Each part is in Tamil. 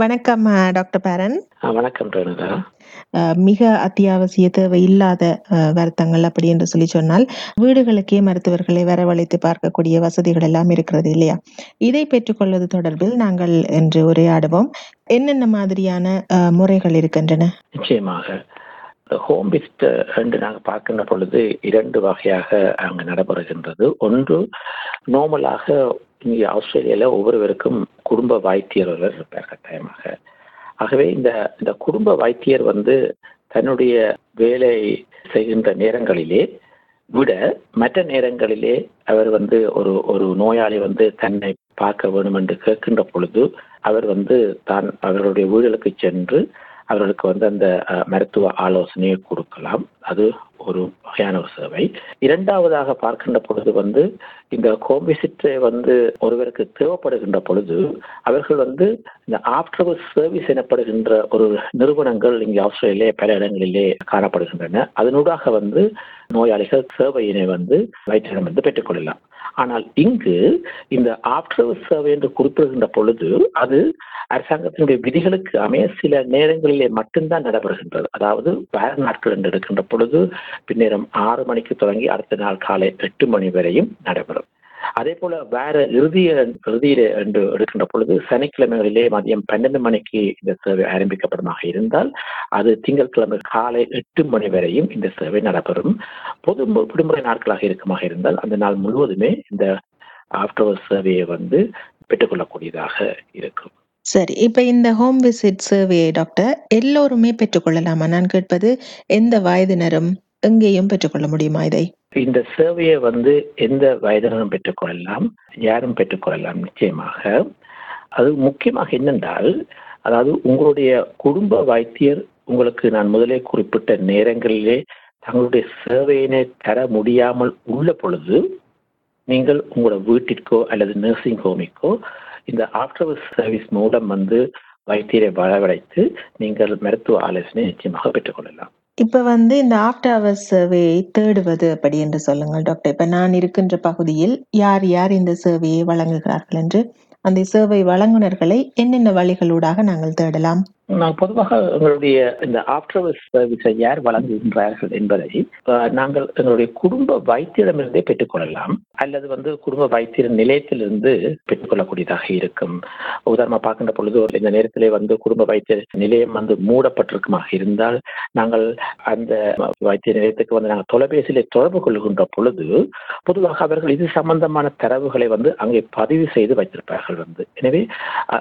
வணக்கம் டாக்டர் பேரன். வணக்கம் ரேணுகா மிக அத்தியாவசிய தேவை இல்லாத வருத்தங்கள் அப்படி என்று சொல்லி சொன்னால் வீடுகளுக்கே மருத்துவர்களை வரவழைத்து பார்க்கக்கூடிய வசதிகள் எல்லாம் இருக்கிறது இல்லையா? இதை பெற்றுக்கொள்வது தொடர்பில் நாங்கள் இன்று உரையாடுவோம். என்னென்ன மாதிரியான முறைகள் இருக்கின்றன? நிச்சயமாக. ஹோம் விசிட் என்று நாங்கள் பார்க்கின்ற பொழுது இரண்டு வகையாக அங்கே நடைபெறுகின்றது. ஒன்று நார்மலாக இங்கே ஆஸ்திரேலியாவில் ஒவ்வொருவருக்கும் குடும்ப வைத்தியர் ஒருவர் இருப்பார் கட்டாயமாக ஆகவே இந்த இந்த குடும்ப வைத்தியர் வந்து தன்னுடைய வேலை செய்கின்ற நேரங்களிலே விட மற்ற நேரங்களிலே அவர் வந்து ஒரு ஒரு நோயாளி வந்து தன்னை பார்க்க வேண்டும் என்று கேட்கின்ற பொழுது அவர் வந்து தான் அவர்களுடைய வீடுகளுக்கு சென்று அவர்களுக்கு வந்து அந்த மருத்துவ ஆலோசனையை கொடுக்கலாம். அது ஒரு வகையான ஒரு சேவை. இரண்டாவதாக பார்க்கின்ற பொழுது வந்து இந்த கோம்பிசிட்டை வந்து ஒருவருக்கு தேவைப்படுகின்ற பொழுது அவர்கள் வந்து இந்த ஆஃப்டர் சர்வீஸ் எனப்படுகின்ற ஒரு நிறுவனங்கள் இங்கே ஆஸ்திரேலியா பல இடங்களிலே காணப்படுகின்றன. அதனூடாக வந்து நோயாளிகள் சேவையினை வந்து வைத்தியம் வந்து பெற்றுக்கொள்ளலாம் ஆனால் இங்கு இந்த ஆஃப்டர் சர்வே என்று குறிப்பிடுகின்ற பொழுது அது அரசாங்கத்தினுடைய விதிகளுக்கு அமைய சில நேரங்களிலே மட்டும்தான் நடைபெறுகின்றது. அதாவது வேற நாட்கள் என்று எடுக்கின்ற பொழுது பின்னேரம் ஆறு மணிக்கு தொடங்கி அடுத்த நாள் காலை எட்டு மணி வரையும் நடைபெறும். அதே போல வேற இறுதிய இறுதியில என்று எடுக்கின்ற பொழுது சனிக்கிழமைகளிலே மதியம் பன்னெண்டு மணிக்கு இந்த சேவை ஆரம்பிக்கப்படுமாக இருந்தால் அது திங்கட்கிழமை காலை எட்டு மணி வரையும் இந்த சேவை நடைபெறும். பொது விடுமுறை நாட்களாக இருக்குமாக இருந்தால் அந்த நாள் முழுவதுமே இந்த ஆஃப்டர் சேவையை வந்து பெற்றுக்கொள்ளக்கூடியதாக இருக்கும். சரி இப்ப இந்த ஹோம் விசிட் சேவையை டாக்டர் எல்லோருமே பெற்றுக்கொள்ளலாமா? நான் கேட்பது எந்த வயதினரும் எங்கேயும் பெற்றுக்கொள்ள முடியுமா இதை? இந்த சேவையை வந்து எந்த வயதினரும் பெற்றுக்கொள்ளலாம் யாரும் பெற்றுக்கொள்ளலாம் நிச்சயமாக. அது முக்கியமாக என்னென்றால் அதாவது உங்களுடைய குடும்ப வைத்தியர் உங்களுக்கு நான் முதலே குறிப்பிட்ட நேரங்களிலே தங்களுடைய சேவையினை தர முடியாமல் உள்ள பொழுது நீங்கள் உங்களோட வீட்டிற்கோ அல்லது நர்சிங் ஹோமிக்கோ இந்த ஆஃப்டர் சர்வீஸ் மூலம் வந்து வைத்தியரை வரவழைத்து நீங்கள் மருத்துவ ஆலோசனை நிச்சயமாக பெற்றுக்கொள்ளலாம். இப்ப வந்து இந்த ஆஃப்டர் அவர்ஸ் சர்வே தேடுவது அப்படி என்று சொல்லுங்கள் டாக்டர் இப்ப நான் இருக்கின்ற பகுதியில் யார் யார் இந்த சேவையை வழங்குகிறார்கள் என்று அந்த சேவை வழங்குனர்களை என்னென்ன வழிகளூடாக நாங்கள் தேடலாம்? நான் பொதுவாக எங்களுடைய இந்த ஆஃப்டர் சர்வீஸை யார் வழங்குகின்றார்கள் என்பதை நாங்கள் எங்களுடைய குடும்ப வைத்தியரிடமிருந்தே பெற்றுக்கொள்ளலாம். அல்லது வந்து குடும்ப வைத்தியர் நிலையத்திலிருந்து பெற்றுக்கொள்ளக்கூடியதாக இருக்கும். உதாரணமா பார்க்கின்ற பொழுது ஒரு இந்த நேரத்திலே வந்து குடும்ப வைத்தியர் நிலையம் வந்து மூடப்பட்டிருக்குமாக இருந்தால் நாங்கள் அந்த வைத்திய நிலையத்துக்கு வந்து நாங்கள் தொலைபேசியிலே தொடர்பு கொள்கின்ற பொழுது பொதுவாக அவர்கள் இது சம்பந்தமான தரவுகளை வந்து அங்கே பதிவு செய்து வைத்திருப்பார்கள் வந்து. எனவே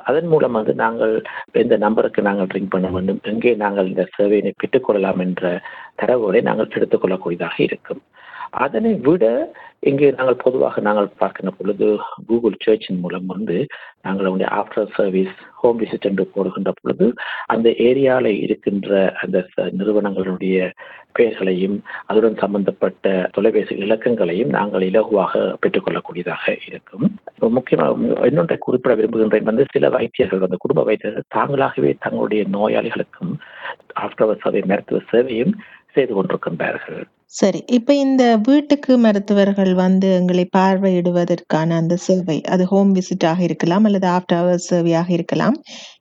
அதன் மூலம் வந்து நாங்கள் இந்த நம்பருக்கு நாங்கள் ட்ரிங்க் பண்ண வேண்டும். எங்கே நாங்கள் இந்த சேவையினை பெற்றுக்கொள்ளலாம் என்ற தரவுகளை நாங்கள் எடுத்துக்கொள்ளக்கூடியதாக இருக்கும். அதனை விட இங்கே நாங்கள் பொதுவாக நாங்கள் பார்க்கின்ற பொழுது கூகுள் சர்ச்சின் மூலம் வந்து நாங்கள் உடைய ஆஃப்டர் சர்வீஸ் ஹோம் விசிட் என்று போடுகின்ற பொழுது அந்த ஏரியாவில் இருக்கின்ற அந்த நிறுவனங்களுடைய பெயர்களையும் அதுடன் சம்பந்தப்பட்ட தொலைபேசி இலக்கங்களையும் நாங்கள் இலகுவாக பெற்றுக்கொள்ளக்கூடியதாக இருக்கும். முக்கியமாக இன்னொன்றை குறிப்பிட விரும்புகின்றேன். வந்து சில வைத்தியர்கள் வந்து குடும்ப வைத்தியர்கள் தாங்களாகவே தங்களுடைய நோயாளிகளுக்கும் ஆஃப்டர் சர்வே மருத்துவ சேவையும் செய்து கொண்டிருக்கின்றார்கள். சரி. இப்ப இந்த வீட்டுக்கு மருத்துவர்கள் வந்து எங்களை பார்வையிடுவதற்கான அந்த சேவை அது ஹோம் விசிட்டாக இருக்கலாம் அல்லது ஆஃப்டர் ஹவர்ஸ் சேவையாக இருக்கலாம்.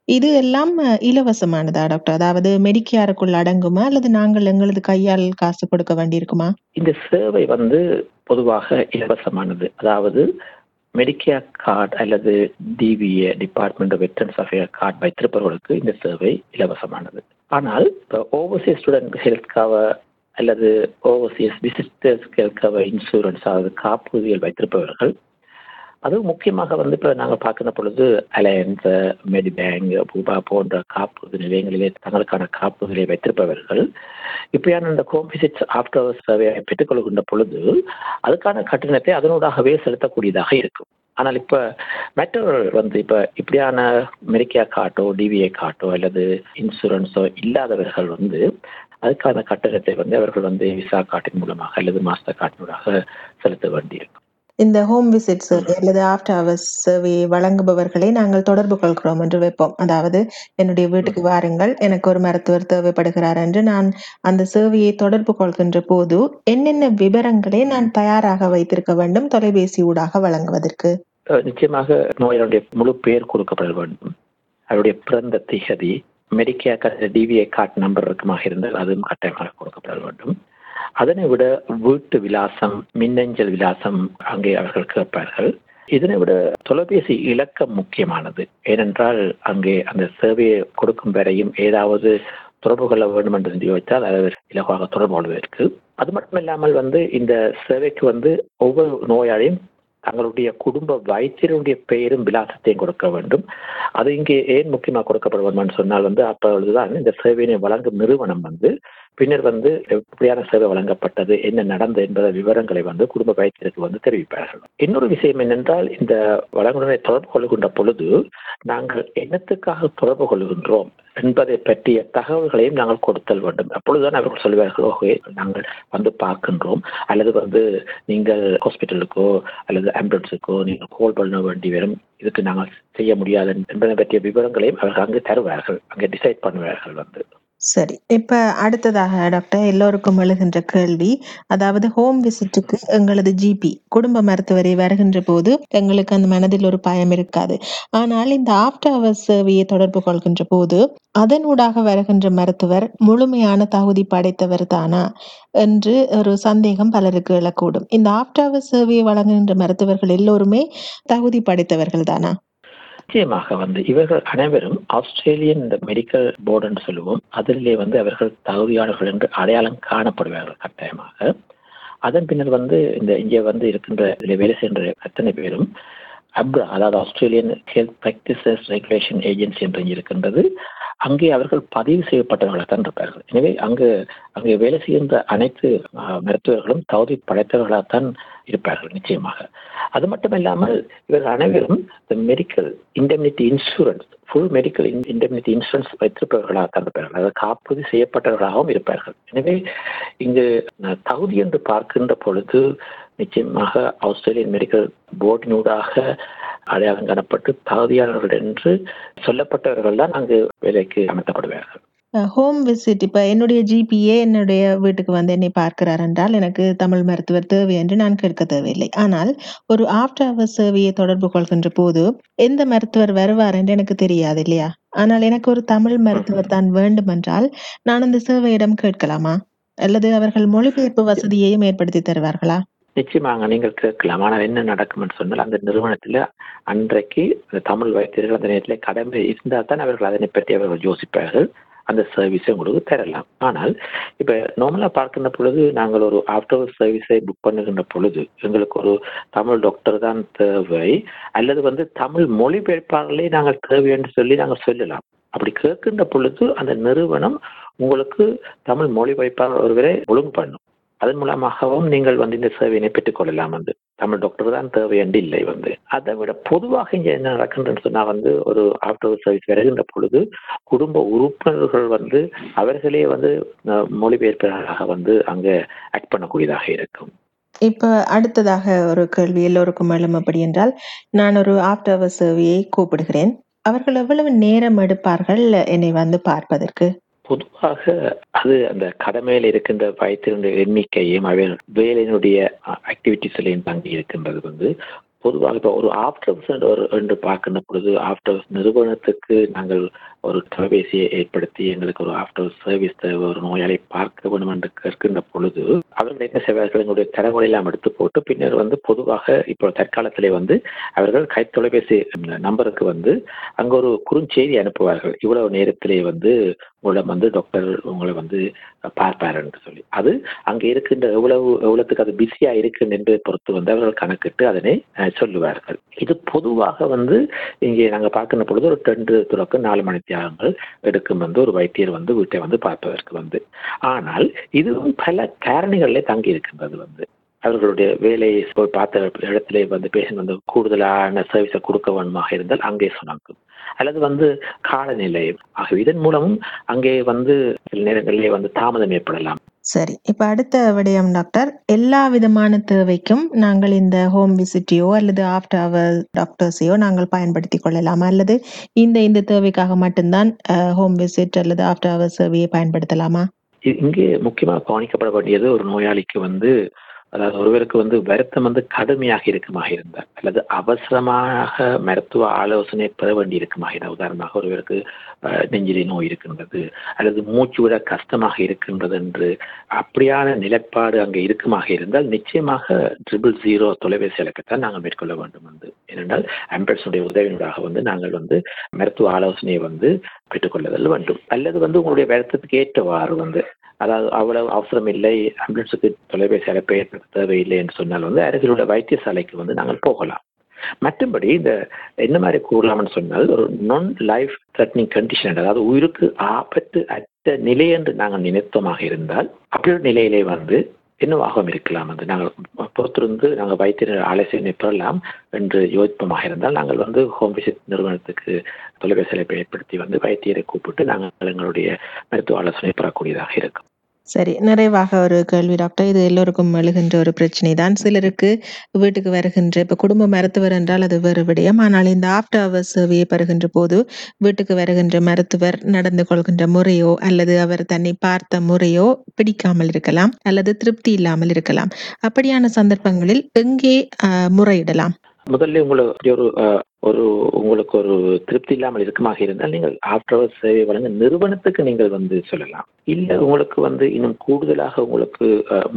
இது எல்லாம் இலவசமானதா டாக்டர்? அதாவது மெடிக்கேருக்குள் அடங்குமா? அல்லது நாங்கள் எங்களது கையால் காசு கொடுக்க வேண்டியிருக்குமா? இந்த சேவை வந்து பொதுவாக இலவசமானது. அதாவது மெடிக்கேர் கார்டு அல்லது DVA department of veterans affair card வைத்திருப்பவர்களுக்கு இந்த சேவை இலவசமானது. ஆனால் இப்போ ஓவர்சீஸ் ஸ்டூடெண்ட் ஹெல்த் கவர் அல்லது ஓவர்சீஸ் விசிட்டர்ஸ் கவர் இன்சூரன்ஸ் அதாவது காப்புறுதிகள் வைத்திருப்பவர்கள். அதுவும் முக்கியமாக வந்து இப்போ நாங்கள் பார்க்கிற பொழுது அலையன்ஸ் மெடிபேங்க் பூபா போன்ற காப்புறுதி நிலையங்களிலே தங்களுக்கான காப்புறுதிகளை வைத்திருப்பவர்கள். இப்படியான இந்த கோம்பிசிட்ஸ் ஆஃப்டர் சர்வேயை பெற்றுக்கொள்கின்ற பொழுது அதுக்கான கட்டணத்தை அதனூடாகவே செலுத்தக்கூடியதாக இருக்கும். ஆனால் இப்போ மற்றவர்கள் வந்து இப்போ இப்படியான மெரிக்கா கார்டோ டிவிஏ கார்டோ அல்லது இன்சூரன்ஸோ இல்லாதவர்கள் வந்து அதுக்கான கட்டணத்தை வந்து அவர்கள் வந்து விசா கார்டின் மூலமாக அல்லது மாஸ்டர் கார்டினூடாக செலுத்த வேண்டியிருக்கும். இந்த ஹோம் விசிட் சர்வே அல்லது ஆஃப்டர் ஹவர்ஸ் சர்வே வழங்குபவர்களை நாங்கள் தொடர்பு கொள்கிறோம் என்று வைப்போம். அதாவது என்னுடைய வீட்டுக்கு வாருங்கள் எனக்கு ஒரு மருத்துவர் தேவைப்படுகிறார் என்று நான் அந்த சேவையை தொடர்பு கொள்கின்ற போது என்னென்ன விவரங்களை நான் தயாராக வைத்திருக்க வேண்டும் தொலைபேசி ஊடாக வழங்குவதற்கு? நிச்சயமாக நோயாளியுடைய முழு பெயர் கொடுக்கப்பட வேண்டும். அவருடைய பிறந்த திகதி மெடிக்கேர் டிவிஏ கார்டு நம்பர் இருக்குமாக இருந்தால் அதுவும் கட்டாயமாக கொடுக்கப்பட வேண்டும். அதனை விட வீட்டு விலாசம் மின்னஞ்சல் விலாசம் அங்கே அவர்கள் கேட்பார்கள். இதனை விட தொலைபேசி இலக்கம் முக்கியமானது. ஏனென்றால் அங்கே அந்த சேவையை கொடுக்கும் வரையும் ஏதாவது தொடர்பு கொள்ள வேண்டும் என்று யோசித்தால் அது இலகுவாக தொடர்பு கொள்வதற்கு. அது மட்டும் இல்லாமல் வந்து இந்த சேவைக்கு வந்து ஒவ்வொரு நோயாளியும் தங்களுடைய குடும்ப வைத்தியருடைய பெயரும் விலாசத்தையும் கொடுக்க வேண்டும். அது இங்கே ஏன் முக்கியமாக கொடுக்கப்பட வேண்டும் சொன்னால் வந்து அப்பொழுதுதான் இந்த சேவையினை வழங்கும் நிறுவனம் வந்து பின்னர் வந்து எப்படியான சேவை வழங்கப்பட்டது என்ன நடந்தது என்பத விவரங்களை வந்து குடும்ப வைத்தியருக்கு வந்து தெரிவிப்பார்கள். இன்னொரு விஷயம் என்னென்றால் இந்த வழங்குநரை தொடர்பு கொள்கின்ற பொழுது நாங்கள் என்னத்துக்காக தொடர்பு கொள்கின்றோம் என்பதை பற்றிய தகவல்களையும் நாங்கள் கொடுத்தல் வேண்டும். அப்பொழுதுதான் அவர்கள் சொல்வார்கள் ஓகே நாங்கள் வந்து பார்க்கின்றோம். அல்லது வந்து நீங்கள் ஹாஸ்பிட்டலுக்கோ அல்லது ஆம்புலன்ஸுக்கோ நீங்கள் கால் பண்ண வேண்டி வரும். இதுக்கு நாங்கள் செய்ய முடியாது என்பதை பற்றிய விவரங்களையும் அவர்கள் அங்கே தருவார்கள். அங்கே டிசைட் பண்ணுவார்கள் வந்து. சரி. இப்ப அடுத்ததாக டாக்டர் எல்லோருக்கும் எழுகின்ற கேள்வி. அதாவது ஹோம் விசிட்டுக்கு எங்களது ஜிபி குடும்ப மருத்துவரை வருகின்ற போது எங்களுக்கு அந்த மனதில் ஒரு பயம் இருக்காது. ஆனால் இந்த ஆஃப்டர் ஹவர்ஸ் சேவையை தொடர்பு கொள்கின்ற போது அதனூடாக வருகின்ற மருத்துவர் முழுமையான தகுதி படைத்தவர் தானா என்று ஒரு சந்தேகம் பலருக்கு எழக்கூடும். இந்த ஆஃப்டர் ஹவர்ஸ் சேவையை வழங்குகின்ற மருத்துவர்கள் எல்லோருமே தகுதி படைத்தவர்கள் தானா? நிச்சயமாக வந்து இவர்கள் அனைவரும் ஆஸ்திரேலியன் இந்த மெடிக்கல் போர்டுன்னு சொல்லுவோம். அதிலே வந்து அவர்கள் தகுதியானவர்கள் என்று அடையாளம் காணப்படுவார்கள் கட்டாயமாக. அதன் பின்னர் வந்து இந்த இங்கே வந்து இருக்கின்ற இதில் வேலை செய்கின்ற அத்தனை பேரும் அப்ரா அதாவது Australian health practices regulation agency என்று இருக்கின்றது. அங்கே அவர்கள் பதிவு செய்யப்பட்டவர்களாக தான் இருப்பார்கள் எனவே அங்கு அங்கே வேலை செய்கின்ற அனைத்து மருத்துவர்களும் தகுதி படைத்தவர்களாகத்தான் இருப்பார்கள் நிச்சயமாக. அது மட்டும் இல்லாமல் இவர்கள் அனைவரும் medical indemnity insurance full medical indemnity insurance வைத்திருப்பவர்களாக தான் இருப்பார்கள். அதாவது காப்புறுதி செய்யப்பட்டவர்களாகவும் இருப்பார்கள். எனவே இங்கு தகுதி என்று பார்க்கின்ற பொழுது நிச்சயமாக ஆஸ்திரேலியன் மெடிக்கல் போர்டினூடாக அடையாளம் காணப்பட்டு தகுதியானவர்கள் என்று சொல்லப்பட்டவர்கள் தான் அங்கு வேலைக்கு அமர்த்தப்படுவார்கள். ஹோம் விசிட் இப்போ என்னுடைய ஜிபிஏ என்னுடைய வீட்டுக்கு வந்து என்னை பார்க்கிறார் என்றால் எனக்கு தமிழ் மருத்துவர் தேவை என்று நான் கேட்க தேவையில்லை. ஆனால் ஒரு ஆஃப்டர் அவர் சேவையை தொடர்பு கொள்கின்ற போது எந்த மருத்துவர் வருவார் என்று எனக்கு தெரியாது இல்லையா? ஆனால் எனக்கு ஒரு தமிழ் மருத்துவர் தான் வேண்டும் என்றால் நான் அந்த சேவையிடம் கேட்கலாமா? அல்லது அவர்கள் மொழிபெயர்ப்பு வசதியையும் ஏற்படுத்தி தருவார்களா? நிச்சயமாக நீங்கள் கேட்கலாம். ஆனால் என்ன நடக்கும்னு சொன்னால் அந்த நிறுவனத்தில் அன்றைக்கு அந்த தமிழ் வைத்தியர்கள் அந்த நேரத்தில் கடமை இருந்தால் தான் அவர்கள் அதனை பற்றி அவர்கள் யோசிப்பார்கள். அந்த சர்வீஸை உங்களுக்கு தரலாம். ஆனால் இப்போ நார்மலாக பார்க்கின்ற பொழுது நாங்கள் ஒரு ஆஃப்டர் சர்வீஸை புக் பண்ணுகின்ற பொழுது எங்களுக்கு ஒரு தமிழ் டாக்டர் தான் தேவை. அல்லது வந்து தமிழ் மொழிபெயர்ப்பாளர்களே நாங்கள் தேவை என்று சொல்லி நாங்கள் சொல்லலாம். அப்படி கேட்கின்ற பொழுது அந்த நிறுவனம் உங்களுக்கு தமிழ் மொழிபெயர்ப்பாளர் ஒருவரை ஒழுங்கு பண்ணும். அதன் மூலமாகவும் நீங்கள் வந்து இந்த சேவையினை பெற்றுக் கொள்ளலாம் வந்து தமிழ் டாக்டர் தான் தேவை என்று இல்லை வந்து. அதை விட பொதுவாக இங்கே என்ன நடக்கின்றன்னு சொன்னா வந்து ஒரு ஆஃப்டர் சர்வீஸ் வருகின்ற பொழுது குடும்ப உறுப்பினர்கள் வந்து அவர்களே வந்து அஹ், மொழிபெயர்ப்பாளராக வந்து அங்கே ஆக்ட் பண்ணக்கூடியதாக இருக்கும். இப்ப அடுத்ததாக ஒரு கேள்வி எல்லோருக்கும் எழும் அப்படி என்றால் நான் ஒரு ஆஃப்டர் அவர் சேவையை கூப்பிடுகிறேன். அவர்கள் எவ்வளவு நேரம் எடுப்பார்கள்? என்னை வந்து பார்ப்பதற்கு. பொதுவாக அது அந்த கடமையில் இருக்கின்ற வைத்தியனுடைய எண்ணிக்கையும் அவைகள் வேலையினுடைய ஆக்டிவிட்டிஸ்லையும் தங்கி இருக்கின்றது வந்து பொதுவாக இப்போ ஒரு ஆஃப்டர் ஒரு என்று பார்க்கின்ற பொழுது ஆஃப்டர் நிறுவனத்துக்கு நாங்கள் ஒரு தொலைபேசியை ஏற்படுத்தி எங்களுக்கு ஒரு ஆஃப்டர் சர்வீஸ் தேவை ஒரு நோயாளி பார்க்க வேண்டும் என்று கேட்கின்ற பொழுது அவர்கள் என்ன செய்வார்கள்? எங்களுடைய தரவுகளை எல்லாம் எடுத்து போட்டு பின்னர் வந்து பொதுவாக இப்போ தற்காலத்திலே வந்து அவர்கள் கை தொலைபேசி நம்பருக்கு வந்து அங்கே ஒரு குறுஞ்செய்தி அனுப்புவார்கள். இவ்வளவு நேரத்திலே வந்து உங்களை வந்து டாக்டர் உங்களை வந்து பார்ப்பார் என்று சொல்லி. அது அங்கே இருக்கின்ற எவ்வளவு எவ்வளவுக்கு அது பிஸியாக இருக்கு என்பதை பொறுத்து வந்து அவர்கள் கணக்கிட்டு அதனை சொல்லுவார்கள். இது பொதுவாக வந்து இங்கே நாங்கள் பார்க்கின்ற பொழுது ஒரு ரெண்டு தொடக்கம் நாலு மணி தியாகங்கள் எடுக்கும் வந்து ஒரு வைத்தியர் வந்து வீட்டை வந்து பார்ப்பதற்கு வந்து. ஆனால் இதுவும் பல காரணிகளில் தங்கி இருக்கின்றது வந்து. அவர்களுடைய வேலையை போய் பார்த்த இடத்திலே வந்து பேஷண்ட் வந்து கூடுதலான சர்வீஸை கொடுக்க வேண்டுமாக இருந்தால் அங்கே சொன்னாங்க அல்லது வந்து காலநிலை ஆகவே இதன் மூலமும் அங்கே வந்து சில நேரங்களிலே வந்து தாமதம் ஏற்படலாம். சரி இப்ப அடுத்த விடயம் டாக்டர் எல்லா விதமான தேவைக்கும் நாங்கள் இந்த ஹோம் விசிட்டையோ அல்லது ஆஃப்டர் அவர் டாக்டர்ஸையோ நாங்கள் பயன்படுத்தி கொள்ளலாம்? அல்லது இந்த இந்த தேவைக்காக மட்டும்தான் ஹோம் விசிட் அல்லது ஆஃப்டர் அவர் சேவையை பயன்படுத்தலாமா? இங்கே முக்கியமாக கவனிக்கப்பட வேண்டியது ஒரு நோயாளிக்கு வந்து அதாவது ஒருவருக்கு வந்து வருத்தம் வந்து கடுமையாக இருக்குமாக இருந்தால் அல்லது அவசரமாக மருத்துவ ஆலோசனை பெற வேண்டி இருக்குமாக இருந்தால் உதாரணமாக ஒருவருக்கு நெஞ்சிலி நோய் இருக்கின்றது அல்லது மூச்சு விட கஷ்டமாக இருக்கின்றது என்று அப்படியான நிலைப்பாடு அங்கே இருக்குமாக இருந்தால் நிச்சயமாக ட்ரிபிள் ஜீரோ தொலைபேசி இலக்கத்தான் நாங்கள் மேற்கொள்ள வேண்டும் வந்து. ஏனென்றால் ஆம்புலன்ஸுடைய உதவியினூடாக வந்து நாங்கள் வந்து மருத்துவ ஆலோசனையை வந்து பெற்றுக்கொள்ளுதல் வேண்டும். அல்லது வந்து உங்களுடைய வருத்தத்துக்கு ஏற்றவாறு வந்து அதாவது அவ்வளவு அவசரம் இல்லை ஆம்புலன்ஸுக்கு தொலைபேசி அழைப்பை ஏற்படுத்த தேவையில்லை என்று சொன்னால் வந்து அருகில் உள்ள வைத்தியசாலைக்கு வந்து நாங்கள் போகலாம். மற்றபடி இந்த என்ன மாதிரி கூறலாம்னு சொன்னால் ஒரு நான் லைஃப் த்ரெட்னிங் கண்டிஷன் அதாவது உயிருக்கு ஆபத்து அற்ற நிலை என்று நாங்கள் நினைத்தமாக இருந்தால் அப்படி ஒரு நிலையிலே வந்து என்னவாகவும் இருக்கலாம் வந்து நாங்கள் பொறுத்திருந்து நாங்கள் வைத்தியர் ஆலோசனை பெறலாம் என்று யோசிப்பமாக இருந்தால் நாங்கள் வந்து ஹோம் விசிட் நிறுவனத்துக்கு தொலைபேசி அழைப்பை ஏற்படுத்தி வந்து வைத்தியரை கூப்பிட்டு நாங்கள் எங்களுடைய மருத்துவ ஆலோசனை பெறக்கூடியதாக இருக்கும். சரி நிறைவாக ஒரு கேள்வி டாக்டர் இது எல்லோருக்கும் எழுகின்ற ஒரு பிரச்சனை தான் சிலருக்கு வீட்டுக்கு வருகின்ற இப்போ குடும்ப மருத்துவர் என்றால் அது வேறு விடயம். ஆனால் இந்த ஆஃப்டர் அவர் சேவையை பெறுகின்ற போது வீட்டுக்கு வருகின்ற மருத்துவர் நடந்து கொள்கின்ற முறையோ அல்லது அவர் தன்னை பார்த்த முறையோ பிடிக்காமல் இருக்கலாம் அல்லது திருப்தி இல்லாமல் இருக்கலாம். அப்படியான சந்தர்ப்பங்களில் எங்கே முறையிடலாம்? முதல்ல உங்களுக்கு ஒரு ஒரு உங்களுக்கு ஒரு திருப்தி இல்லாமல் இருக்குமாக இருந்தால் நீங்கள் ஆஃப்டர் அவர் சேவை வழங்க நிறுவனத்துக்கு நீங்கள் வந்து சொல்லலாம். இல்லை உங்களுக்கு வந்து இன்னும் கூடுதலாக உங்களுக்கு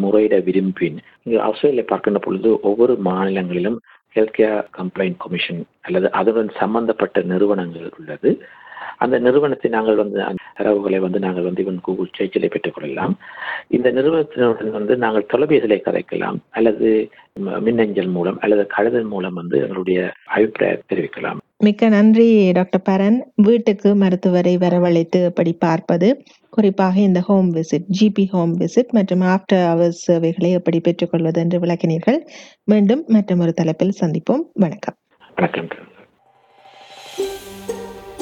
முறையிட விரும்பின். நீங்கள் ஆஸ்திரேலியா பார்க்கின்ற பொழுது ஒவ்வொரு மாநிலங்களிலும் ஹெல்த் கேர் கம்ப்ளைண்ட் கமிஷன் அல்லது அதனுடன் சம்பந்தப்பட்ட நிறுவனங்கள் உள்ளது. அந்த நிறுவனத்தை நாங்கள் வந்து தரவுகளை வந்து நாங்கள் வந்து இவன் கூகுள் சேர்ச்சிலை பெற்றுக்கொள்ளலாம் இந்த நிறுவனத்தினுடன் வந்து நாங்கள் தொலைபேசியிலே கதைக்கலாம் அல்லது மின்னஞ்சல் மூலம் அல்லது கழுதல் மூலம் வந்து எங்களுடைய அபிப்பிராயம் தெரிவிக்கலாம். மிக்க நன்றி டாக்டர் பரன். வீட்டுக்கு மருத்துவரை வரவழைத்து எப்படி பார்ப்பது குறிப்பாக இந்த home visit GP home visit மற்றும் ஆஃப்டர் அவர்ஸ் சேவைகளை எப்படி பெற்றுக்கொள்வது என்று விளக்கினீர்கள். மீண்டும் மற்றொரு தலைப்பில் சந்திப்போம். வணக்கம். வணக்கம்.